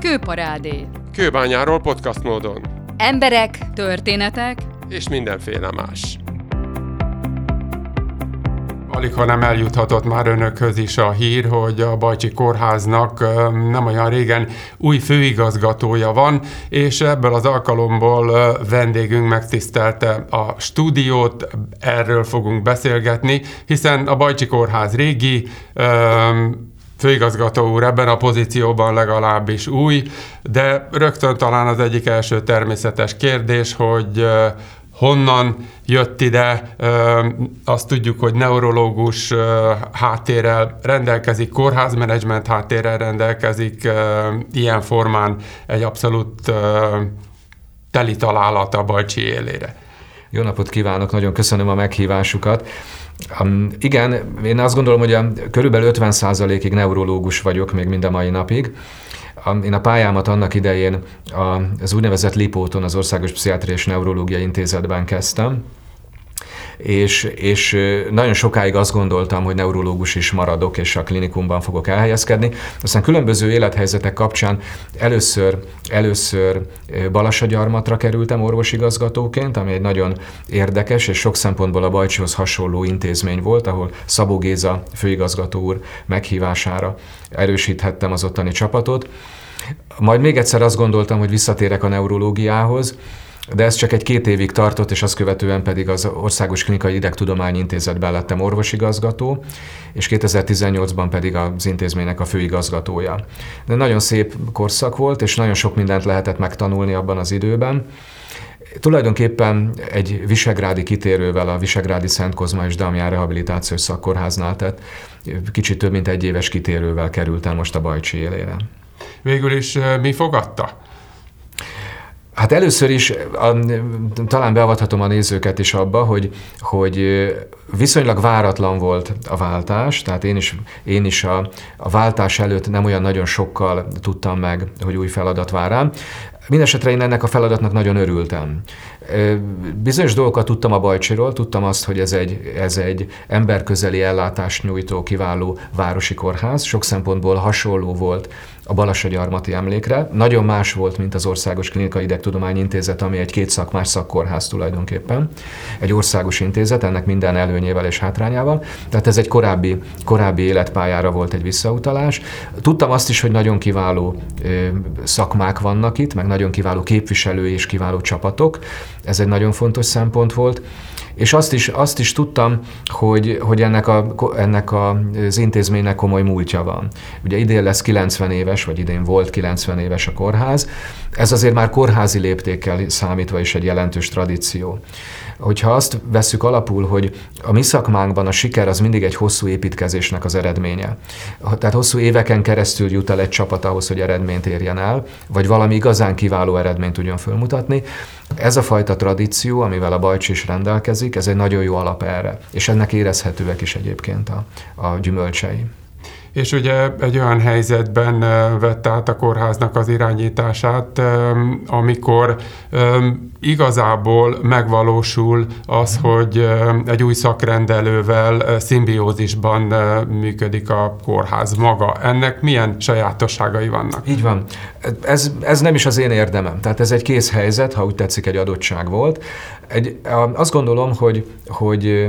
Kőparádé. Kőbányáról podcast módon. Emberek, történetek és mindenféle más. Alig, ha nem eljuthatott már önökhöz is a hír, hogy a Bajcsi Kórháznak nem olyan régen új főigazgatója van, és ebből az alkalomból vendégünk megtisztelte a stúdiót, erről fogunk beszélgetni, hiszen a Bajcsi Kórház régi, főigazgató úr ebben a pozícióban legalábbis új, de rögtön talán az egyik első természetes kérdés, hogy honnan jött ide, azt tudjuk, hogy neurológus háttérrel rendelkezik, kórházmenedzsment háttérrel rendelkezik, ilyen formán egy abszolút teli találat a Bajcsi élére. Jó napot kívánok, nagyon köszönöm a meghívásukat. Um, igen, én azt gondolom, hogy a, körülbelül 50%-ig neurológus vagyok még mind a mai napig. Én a pályámat annak idején az úgynevezett Lipóton, az Országos Pszichiátriai és Neurológiai Intézetben kezdtem, és, és nagyon sokáig azt gondoltam, hogy neurológus is maradok, és a klinikumban fogok elhelyezkedni. Aztán különböző élethelyzetek kapcsán először, először Balassagyarmatra kerültem orvosigazgatóként, ami egy nagyon érdekes és sok szempontból a Bajcsihoz hasonló intézmény volt, ahol Szabó Géza főigazgató úr meghívására erősíthettem az ottani csapatot. Majd még egyszer azt gondoltam, hogy visszatérek a neurológiához, de ez csak egy két évig tartott, és azt követően pedig az Országos Klinikai Idegtudományi Intézetben lettem orvosigazgató, és 2018-ban pedig az intézménynek a főigazgatója. De nagyon szép korszak volt, és nagyon sok mindent lehetett megtanulni abban az időben. Tulajdonképpen egy visegrádi kitérővel a Visegrádi Szent Kozma és Damián Rehabilitációs Szakkórháznál tett kicsit több mint egy éves kitérővel kerültem most a Bajcsi élére. Végül is eh, mi fogadta? Hát először is a, talán beavathatom a nézőket is abba, hogy, hogy viszonylag váratlan volt a váltás, tehát én is, én is a, a váltás előtt nem olyan nagyon sokkal tudtam meg, hogy új feladat vár rám. Mindenesetre én ennek a feladatnak nagyon örültem. Bizonyos dolgokat tudtam a Bajcsiról, tudtam azt, hogy ez egy, ez egy emberközeli ellátást nyújtó kiváló városi kórház, sok szempontból hasonló volt a Balassagyarmati emlékre. Nagyon más volt, mint az Országos Klinikai Idegtudományi Intézet, ami egy két szakmás szakkórház tulajdonképpen. Egy országos intézet, ennek minden előnyével és hátrányával. Tehát ez egy korábbi, korábbi életpályára volt egy visszautalás. Tudtam azt is, hogy nagyon kiváló szakmák vannak itt, meg nagyon kiváló képviselői és kiváló csapatok. Ez egy nagyon fontos szempont volt. És azt is, azt is tudtam, hogy, hogy ennek, a, ennek az intézménynek komoly múltja van. Ugye idén lesz 90 éves, vagy idén volt 90 éves a kórház. Ez azért már kórházi léptékkel számítva is egy jelentős tradíció hogyha azt vesszük alapul, hogy a mi szakmánkban a siker az mindig egy hosszú építkezésnek az eredménye. Tehát hosszú éveken keresztül jut el egy csapat ahhoz, hogy eredményt érjen el, vagy valami igazán kiváló eredményt tudjon fölmutatni. Ez a fajta tradíció, amivel a Bajcs is rendelkezik, ez egy nagyon jó alap erre, és ennek érezhetőek is egyébként a, a gyümölcsei és ugye egy olyan helyzetben vette át a kórháznak az irányítását, amikor igazából megvalósul az, hogy egy új szakrendelővel szimbiózisban működik a kórház maga. Ennek milyen sajátosságai vannak? Így van. Ez, ez nem is az én érdemem. Tehát ez egy kész helyzet, ha úgy tetszik, egy adottság volt. Egy, azt gondolom, hogy, hogy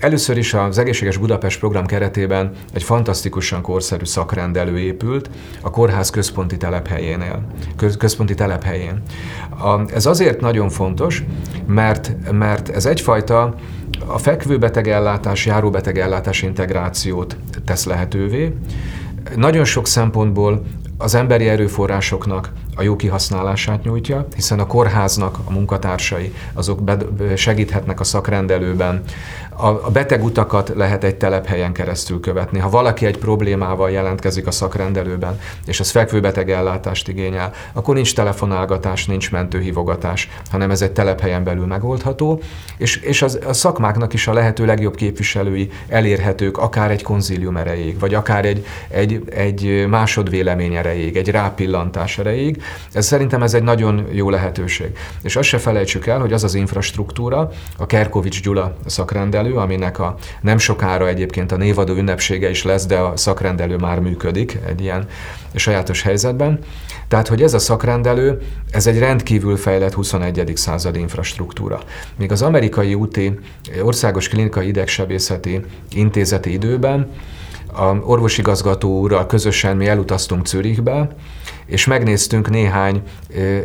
Először is az Egészséges Budapest program keretében egy fantasztikusan korszerű szakrendelő épült a kórház központi telephelyénél, központi telephelyén. A, ez azért nagyon fontos, mert, mert ez egyfajta a fekvőbetegellátás, járóbetegellátás integrációt tesz lehetővé. Nagyon sok szempontból az emberi erőforrásoknak a jó kihasználását nyújtja, hiszen a kórháznak a munkatársai azok segíthetnek a szakrendelőben, a betegutakat lehet egy telephelyen keresztül követni. Ha valaki egy problémával jelentkezik a szakrendelőben, és az fekvőbeteg ellátást igényel, akkor nincs telefonálgatás, nincs mentőhívogatás, hanem ez egy telephelyen belül megoldható, és, és az, a szakmáknak is a lehető legjobb képviselői elérhetők akár egy konzílium erejéig, vagy akár egy, egy, egy másodvélemény erejéig, egy rápillantás erejéig, Ez szerintem ez egy nagyon jó lehetőség. És azt se felejtsük el, hogy az az infrastruktúra, a Kerkovics Gyula szakrendelő, aminek a nem sokára egyébként a névadó ünnepsége is lesz, de a szakrendelő már működik egy ilyen sajátos helyzetben. Tehát, hogy ez a szakrendelő, ez egy rendkívül fejlett 21. századi infrastruktúra. Még az amerikai úti országos klinikai idegsebészeti intézeti időben a orvosigazgató úrral közösen mi elutaztunk Zürichbe, és megnéztünk néhány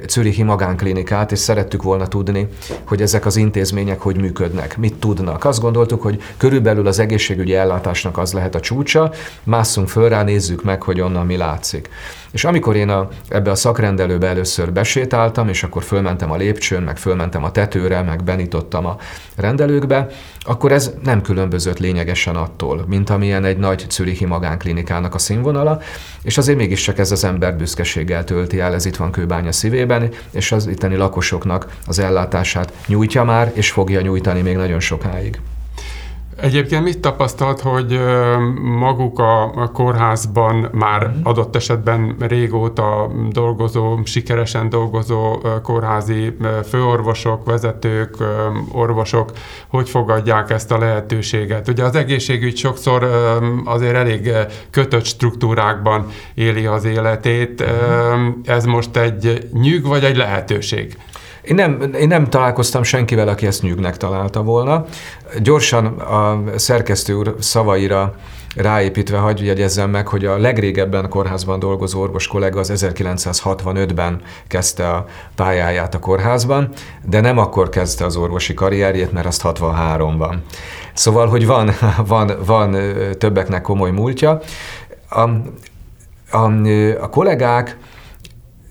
Zürichi magánklinikát, és szerettük volna tudni, hogy ezek az intézmények hogy működnek, mit tudnak. Azt gondoltuk, hogy körülbelül az egészségügyi ellátásnak az lehet a csúcsa, másszunk föl rá, nézzük meg, hogy onnan mi látszik. És amikor én a, ebbe a szakrendelőbe először besétáltam, és akkor fölmentem a lépcsőn, meg fölmentem a tetőre, meg benítottam a rendelőkbe, akkor ez nem különbözött lényegesen attól, mint amilyen egy nagy czürichi magánklinikának a színvonala, és azért mégiscsak ez az ember büszkeséggel tölti el, ez itt van Kőbánya szívében, és az itteni lakosoknak az ellátását nyújtja már, és fogja nyújtani még nagyon sokáig. Egyébként mit tapasztalt, hogy maguk a kórházban már mhm. adott esetben régóta dolgozó, sikeresen dolgozó kórházi főorvosok, vezetők, orvosok, hogy fogadják ezt a lehetőséget? Ugye az egészségügy sokszor azért elég kötött struktúrákban éli az életét. Mhm. Ez most egy nyűg vagy egy lehetőség? Én nem, én nem találkoztam senkivel, aki ezt nyűgnek találta volna. Gyorsan a szerkesztő úr szavaira ráépítve hagyj jegyezzem meg, hogy a legrégebben kórházban dolgozó orvos kollega az 1965-ben kezdte a pályáját a kórházban, de nem akkor kezdte az orvosi karrierjét, mert azt 63-ban. Szóval, hogy van, van, van többeknek komoly múltja. A, a, a kollégák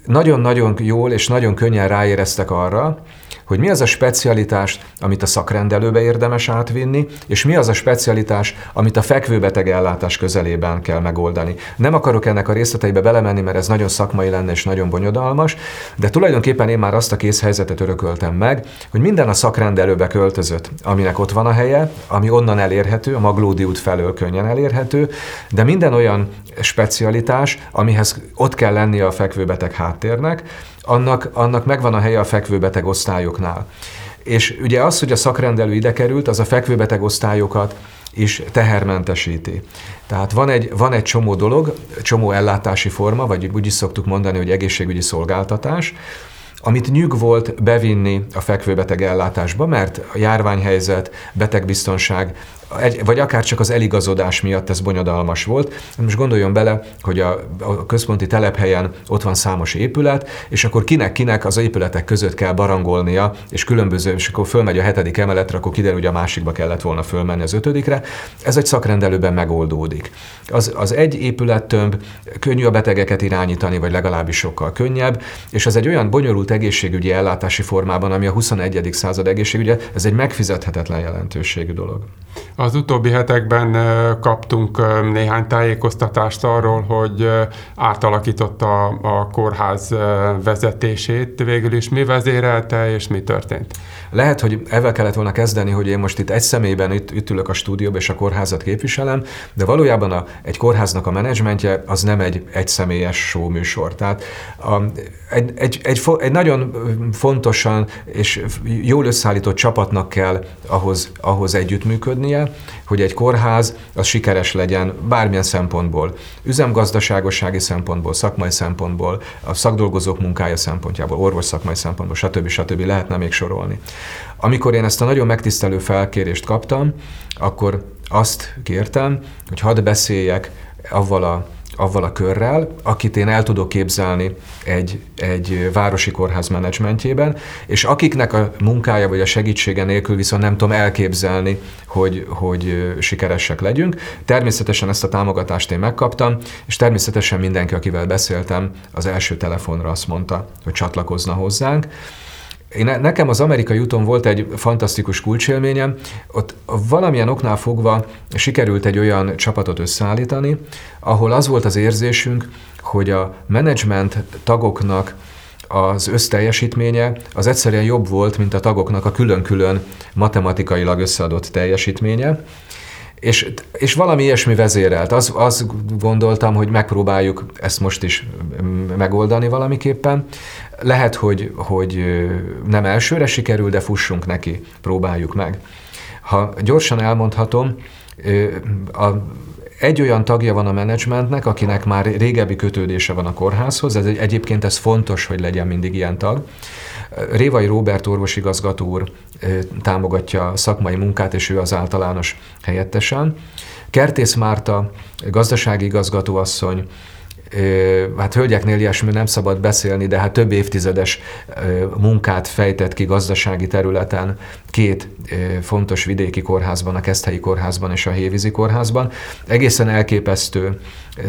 nagyon-nagyon jól és nagyon könnyen ráéreztek arra, hogy mi az a specialitás, amit a szakrendelőbe érdemes átvinni, és mi az a specialitás, amit a fekvőbeteg ellátás közelében kell megoldani. Nem akarok ennek a részleteibe belemenni, mert ez nagyon szakmai lenne és nagyon bonyodalmas, de tulajdonképpen én már azt a kész helyzetet örököltem meg, hogy minden a szakrendelőbe költözött, aminek ott van a helye, ami onnan elérhető, a Maglódi út felől könnyen elérhető, de minden olyan specialitás, amihez ott kell lennie a fekvőbeteg háttérnek, annak, annak megvan a helye a fekvőbeteg osztályoknál. És ugye az, hogy a szakrendelő ide került, az a fekvőbeteg osztályokat is tehermentesíti. Tehát van egy, van egy csomó dolog, csomó ellátási forma, vagy úgy is szoktuk mondani, hogy egészségügyi szolgáltatás, amit nyug volt bevinni a fekvőbeteg ellátásba, mert a járványhelyzet, betegbiztonság egy, vagy akár csak az eligazodás miatt ez bonyodalmas volt. Most gondoljon bele, hogy a, a központi telephelyen ott van számos épület, és akkor kinek-kinek az épületek között kell barangolnia, és különböző, és akkor fölmegy a hetedik emeletre, akkor kiderül, hogy a másikba kellett volna fölmenni az ötödikre. Ez egy szakrendelőben megoldódik. Az, az egy épülettömb könnyű a betegeket irányítani, vagy legalábbis sokkal könnyebb, és az egy olyan bonyolult egészségügyi ellátási formában, ami a 21. század egészségügye, ez egy megfizethetetlen jelentőségű dolog. Az utóbbi hetekben kaptunk néhány tájékoztatást arról, hogy átalakította a kórház vezetését. Végül is mi vezérelte és mi történt? Lehet, hogy ezzel kellett volna kezdeni, hogy én most itt egy személyben itt, itt ülök a stúdióban és a kórházat képviselem, de valójában a, egy kórháznak a menedzsmentje az nem egy egyszemélyes show műsor. Tehát a, egy, egy, egy, egy nagyon fontosan és jól összeállított csapatnak kell ahhoz, ahhoz együttműködnie, hogy egy kórház az sikeres legyen bármilyen szempontból. Üzemgazdaságossági szempontból, szakmai szempontból, a szakdolgozók munkája szempontjából, orvos szakmai szempontból, stb. stb. lehetne még sorolni. Amikor én ezt a nagyon megtisztelő felkérést kaptam, akkor azt kértem, hogy hadd beszéljek avval a avval a körrel, akit én el tudok képzelni egy, egy városi kórház menedzsmentjében, és akiknek a munkája vagy a segítsége nélkül viszont nem tudom elképzelni, hogy, hogy sikeresek legyünk. Természetesen ezt a támogatást én megkaptam, és természetesen mindenki, akivel beszéltem, az első telefonra azt mondta, hogy csatlakozna hozzánk. Én, nekem az amerikai úton volt egy fantasztikus kulcsélményem, ott valamilyen oknál fogva sikerült egy olyan csapatot összeállítani, ahol az volt az érzésünk, hogy a menedzsment tagoknak az összteljesítménye az egyszerűen jobb volt, mint a tagoknak a külön-külön matematikailag összeadott teljesítménye, és, és valami ilyesmi vezérelt. Az, azt gondoltam, hogy megpróbáljuk ezt most is megoldani valamiképpen. Lehet, hogy, hogy nem elsőre sikerül, de fussunk neki, próbáljuk meg. Ha gyorsan elmondhatom, a, egy olyan tagja van a menedzsmentnek, akinek már régebbi kötődése van a kórházhoz, ez egyébként ez fontos, hogy legyen mindig ilyen tag. Révai Róbert orvosigazgató úr támogatja a szakmai munkát, és ő az általános helyettesen. Kertész Márta, gazdasági igazgatóasszony, hát hölgyeknél ilyesmi nem szabad beszélni, de hát több évtizedes munkát fejtett ki gazdasági területen két fontos vidéki kórházban, a Keszthelyi kórházban és a Hévízi kórházban. Egészen elképesztő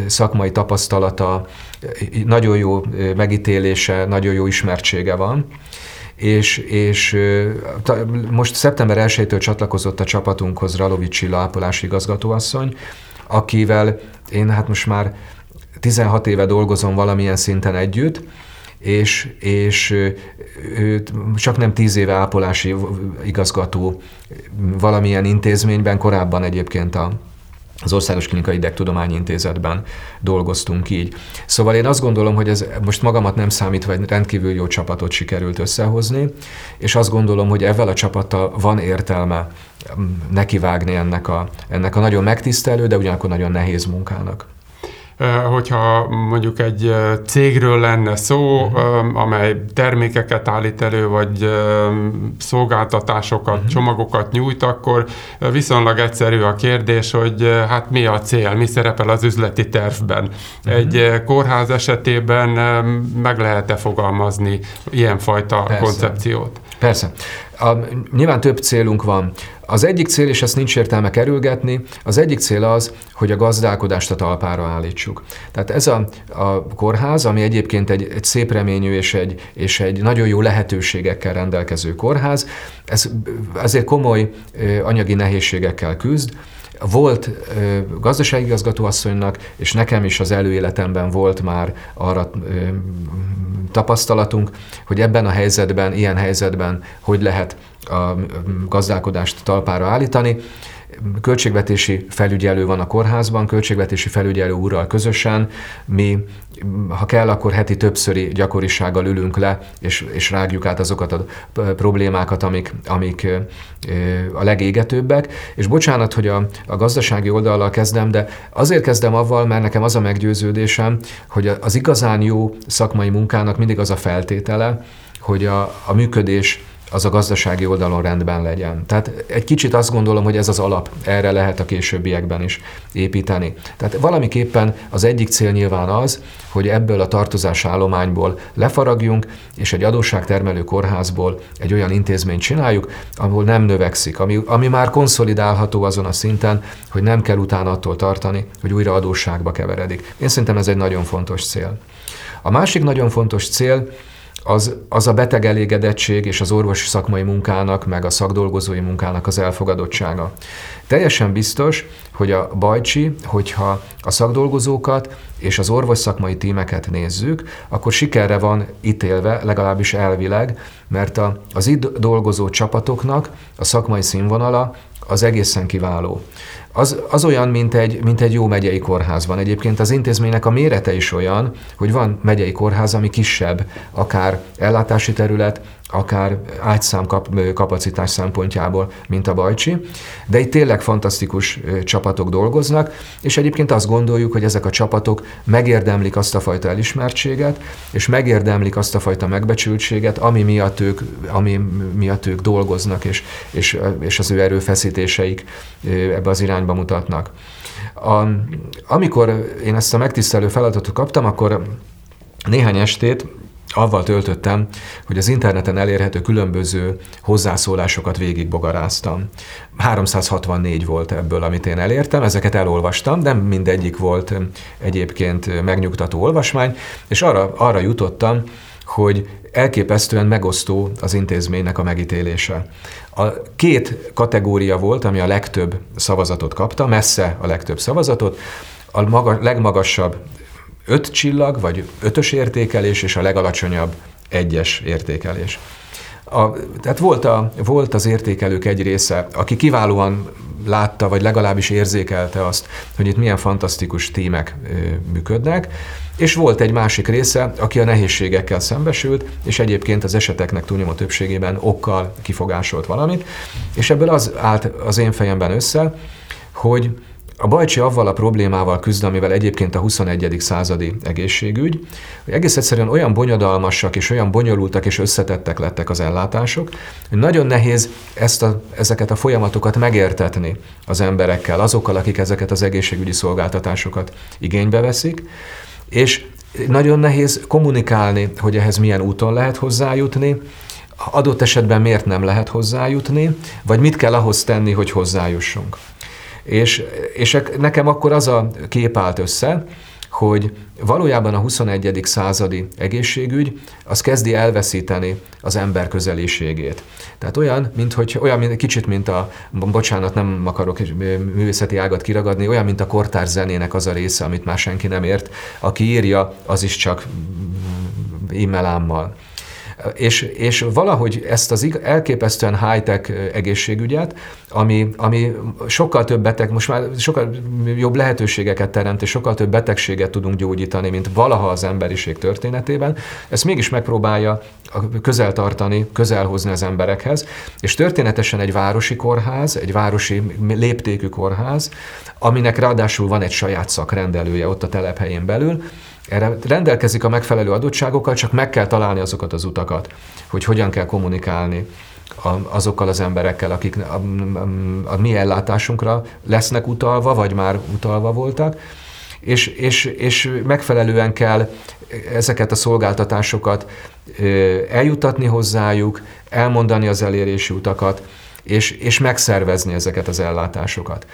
szakmai tapasztalata, nagyon jó megítélése, nagyon jó ismertsége van és, és most szeptember 1-től csatlakozott a csapatunkhoz Ralovics Csilla ápolási igazgatóasszony, akivel én hát most már 16 éve dolgozom valamilyen szinten együtt, és, és ő csak nem 10 éve ápolási igazgató valamilyen intézményben, korábban egyébként a az Országos Klinikai Idegtudományi Intézetben dolgoztunk így. Szóval én azt gondolom, hogy ez most magamat nem számítva egy rendkívül jó csapatot sikerült összehozni, és azt gondolom, hogy ezzel a csapattal van értelme nekivágni ennek a, ennek a nagyon megtisztelő, de ugyanakkor nagyon nehéz munkának hogyha mondjuk egy cégről lenne szó, uh-huh. amely termékeket állít elő, vagy szolgáltatásokat, uh-huh. csomagokat nyújt, akkor viszonylag egyszerű a kérdés, hogy hát mi a cél, mi szerepel az üzleti tervben. Uh-huh. Egy kórház esetében meg lehet-e fogalmazni ilyenfajta Persze. koncepciót? Persze. A, nyilván több célunk van. Az egyik cél, és ezt nincs értelme kerülgetni, az egyik cél az, hogy a gazdálkodást a talpára állítsuk. Tehát ez a, a kórház, ami egyébként egy, egy szép reményű és egy, és egy nagyon jó lehetőségekkel rendelkező kórház, ez azért komoly anyagi nehézségekkel küzd, volt ö, gazdasági igazgatóasszonynak, és nekem is az előéletemben volt már arra ö, tapasztalatunk, hogy ebben a helyzetben, ilyen helyzetben hogy lehet a gazdálkodást talpára állítani költségvetési felügyelő van a kórházban, költségvetési felügyelő úrral közösen, mi ha kell, akkor heti többszöri gyakorisággal ülünk le, és, és rágjuk át azokat a problémákat, amik, amik a legégetőbbek. És bocsánat, hogy a, a gazdasági oldallal kezdem, de azért kezdem avval, mert nekem az a meggyőződésem, hogy az igazán jó szakmai munkának mindig az a feltétele, hogy a, a működés az a gazdasági oldalon rendben legyen. Tehát egy kicsit azt gondolom, hogy ez az alap, erre lehet a későbbiekben is építeni. Tehát valamiképpen az egyik cél nyilván az, hogy ebből a tartozás állományból lefaragjunk, és egy adósságtermelő kórházból egy olyan intézményt csináljuk, ahol nem növekszik, ami, ami már konszolidálható azon a szinten, hogy nem kell utána attól tartani, hogy újra adósságba keveredik. Én szerintem ez egy nagyon fontos cél. A másik nagyon fontos cél, az, az a beteg elégedettség és az orvosi szakmai munkának, meg a szakdolgozói munkának az elfogadottsága. Teljesen biztos, hogy a bajcsi, hogyha a szakdolgozókat és az orvos szakmai tímeket nézzük, akkor sikerre van ítélve, legalábbis elvileg, mert a, az itt dolgozó csapatoknak a szakmai színvonala az egészen kiváló az, az olyan, mint egy, mint egy jó megyei kórházban. Egyébként az intézménynek a mérete is olyan, hogy van megyei kórház, ami kisebb, akár ellátási terület, akár ágyszám kap, kapacitás szempontjából, mint a Bajcsi, de itt tényleg fantasztikus csapatok dolgoznak, és egyébként azt gondoljuk, hogy ezek a csapatok megérdemlik azt a fajta elismertséget, és megérdemlik azt a fajta megbecsültséget, ami miatt ők, ami miatt ők dolgoznak, és, és, és az ő erőfeszítéseik ebbe az irányba mutatnak. A, amikor én ezt a megtisztelő feladatot kaptam, akkor néhány estét avval töltöttem, hogy az interneten elérhető különböző hozzászólásokat végigbogaráztam. 364 volt ebből, amit én elértem, ezeket elolvastam, de mindegyik volt egyébként megnyugtató olvasmány, és arra, arra jutottam, hogy elképesztően megosztó az intézménynek a megítélése. A két kategória volt, ami a legtöbb szavazatot kapta, messze a legtöbb szavazatot. A maga, legmagasabb öt csillag, vagy ötös értékelés, és a legalacsonyabb egyes értékelés. A, tehát volt, a, volt az értékelők egy része, aki kiválóan látta, vagy legalábbis érzékelte azt, hogy itt milyen fantasztikus tímek működnek, és volt egy másik része, aki a nehézségekkel szembesült, és egyébként az eseteknek túlnyomó többségében okkal kifogásolt valamit, és ebből az állt az én fejemben össze, hogy a Bajcsi avval a problémával küzd, amivel egyébként a 21. századi egészségügy, hogy egész egyszerűen olyan bonyodalmasak és olyan bonyolultak és összetettek lettek az ellátások, hogy nagyon nehéz ezt a, ezeket a folyamatokat megértetni az emberekkel, azokkal, akik ezeket az egészségügyi szolgáltatásokat igénybe veszik, és nagyon nehéz kommunikálni, hogy ehhez milyen úton lehet hozzájutni, adott esetben miért nem lehet hozzájutni, vagy mit kell ahhoz tenni, hogy hozzájussunk. És, és nekem akkor az a kép állt össze, hogy valójában a 21. századi egészségügy az kezdi elveszíteni az ember közeliségét. Tehát olyan, mint hogy, olyan mint, kicsit, mint a, bocsánat, nem akarok művészeti ágat kiragadni, olyan, mint a kortárs zenének az a része, amit már senki nem ért. Aki írja, az is csak e-mailámmal. És, és valahogy ezt az elképesztően high-tech egészségügyet, ami, ami sokkal több beteg, most már sokkal jobb lehetőségeket teremt, és sokkal több betegséget tudunk gyógyítani, mint valaha az emberiség történetében, ezt mégis megpróbálja közel tartani, közel hozni az emberekhez, és történetesen egy városi kórház, egy városi léptékű kórház, aminek ráadásul van egy saját szakrendelője ott a telephelyén belül, erre rendelkezik a megfelelő adottságokkal, csak meg kell találni azokat az utakat, hogy hogyan kell kommunikálni azokkal az emberekkel, akik a, a, a mi ellátásunkra lesznek utalva, vagy már utalva voltak, és, és, és megfelelően kell ezeket a szolgáltatásokat eljutatni hozzájuk, elmondani az elérési utakat, és, és megszervezni ezeket az ellátásokat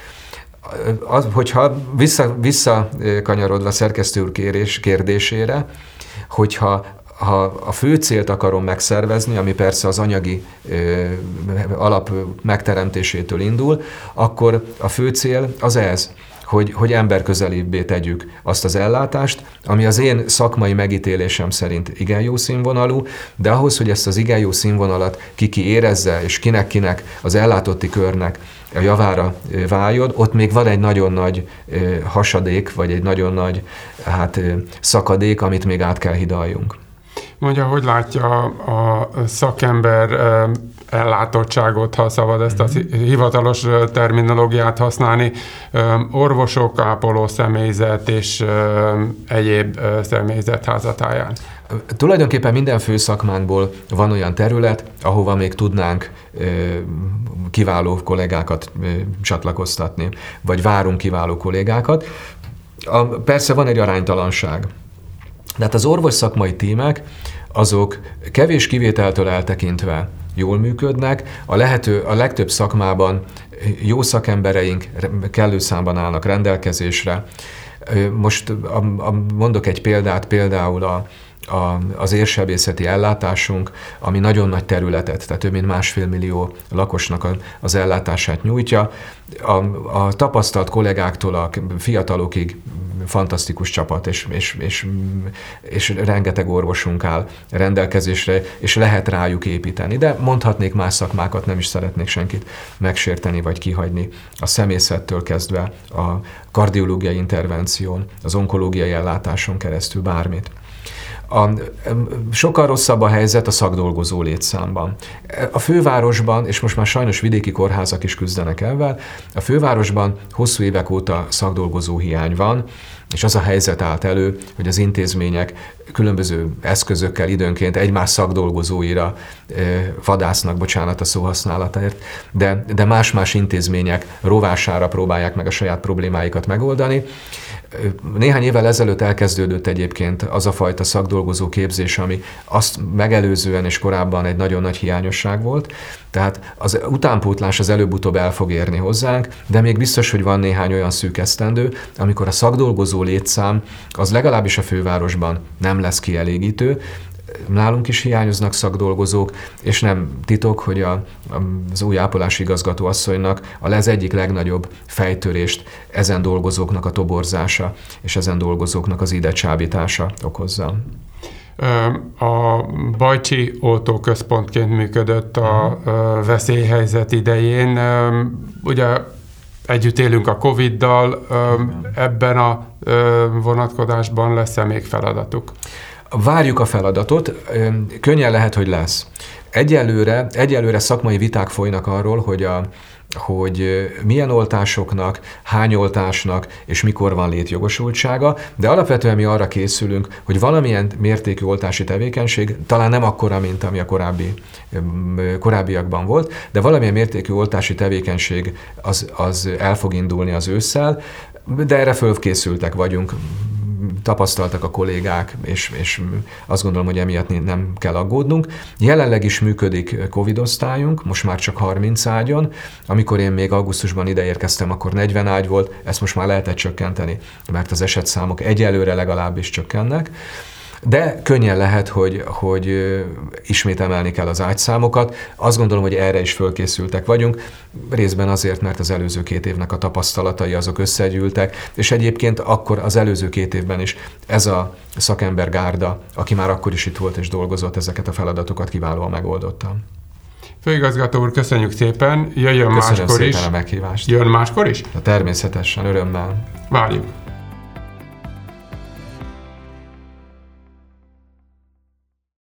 az, hogyha vissza, visszakanyarodva szerkesztő úr kérés, kérdésére, hogyha ha a fő célt akarom megszervezni, ami persze az anyagi ö, alap megteremtésétől indul, akkor a fő cél az ez, hogy, hogy emberközelébbé tegyük azt az ellátást, ami az én szakmai megítélésem szerint igen jó színvonalú, de ahhoz, hogy ezt az igen jó színvonalat kiki érezze, és kinek-kinek az ellátotti körnek a javára váljon, ott még van egy nagyon nagy hasadék, vagy egy nagyon nagy hát, szakadék, amit még át kell hidaljunk. Mondja, hogy látja a szakember ellátottságot, ha szabad ezt a mhm. hivatalos terminológiát használni, orvosok, ápoló személyzet és egyéb személyzet házatáján. Tulajdonképpen minden főszakmánkból van olyan terület, ahova még tudnánk kiváló kollégákat csatlakoztatni, vagy várunk kiváló kollégákat. A, persze van egy aránytalanság. De hát az orvos szakmai tímek, azok kevés kivételtől eltekintve jól működnek, a, lehető, a legtöbb szakmában jó szakembereink kellő számban állnak rendelkezésre. Most mondok egy példát, például a, a, az érsebészeti ellátásunk, ami nagyon nagy területet, tehát több mint másfél millió lakosnak a, az ellátását nyújtja. A, a tapasztalt kollégáktól a fiatalokig fantasztikus csapat, és, és, és, és rengeteg orvosunk áll rendelkezésre, és lehet rájuk építeni. De mondhatnék más szakmákat, nem is szeretnék senkit megsérteni vagy kihagyni. A szemészettől kezdve a kardiológiai intervención, az onkológiai ellátáson keresztül bármit. A, sokkal rosszabb a helyzet a szakdolgozó létszámban. A fővárosban, és most már sajnos vidéki kórházak is küzdenek ebben, a fővárosban hosszú évek óta szakdolgozó hiány van, és az a helyzet állt elő, hogy az intézmények különböző eszközökkel időnként egymás szakdolgozóira vadásznak, bocsánat a szóhasználatért, de, de más-más intézmények rovására próbálják meg a saját problémáikat megoldani. Néhány évvel ezelőtt elkezdődött egyébként az a fajta szakdolgozó képzés, ami azt megelőzően és korábban egy nagyon nagy hiányosság volt. Tehát az utánpótlás az előbb-utóbb el fog érni hozzánk, de még biztos, hogy van néhány olyan szűk esztendő, amikor a szakdolgozó létszám az legalábbis a fővárosban nem lesz kielégítő, nálunk is hiányoznak szakdolgozók, és nem titok, hogy a, az új ápolási igazgató asszonynak a lez egyik legnagyobb fejtörést ezen dolgozóknak a toborzása, és ezen dolgozóknak az ide csábítása okozza. A Bajcsi oltóközpontként működött a veszélyhelyzet idején. Ugye együtt élünk a Covid-dal, ebben a vonatkozásban lesz-e még feladatuk? Várjuk a feladatot, könnyen lehet, hogy lesz. Egyelőre, egyelőre szakmai viták folynak arról, hogy a, hogy milyen oltásoknak, hány oltásnak és mikor van létjogosultsága, de alapvetően mi arra készülünk, hogy valamilyen mértékű oltási tevékenység, talán nem akkora, mint ami a korábbi, korábbiakban volt, de valamilyen mértékű oltási tevékenység az, az el fog indulni az ősszel, de erre fölkészültek vagyunk, tapasztaltak a kollégák, és, és azt gondolom, hogy emiatt nem kell aggódnunk. Jelenleg is működik Covid osztályunk, most már csak 30 ágyon. Amikor én még augusztusban ideérkeztem, akkor 40 ágy volt, ezt most már lehetett csökkenteni, mert az esetszámok egyelőre legalábbis csökkennek. De könnyen lehet, hogy, hogy ismét emelni kell az ágyszámokat. Azt gondolom, hogy erre is fölkészültek vagyunk, részben azért, mert az előző két évnek a tapasztalatai azok összegyűltek, és egyébként akkor az előző két évben is ez a szakember gárda, aki már akkor is itt volt és dolgozott, ezeket a feladatokat kiválóan megoldotta. Főigazgató úr, köszönjük szépen, jöjjön Köszönöm máskor szépen is. a meghívást. Jön máskor is? Természetesen, örömmel. Várjuk.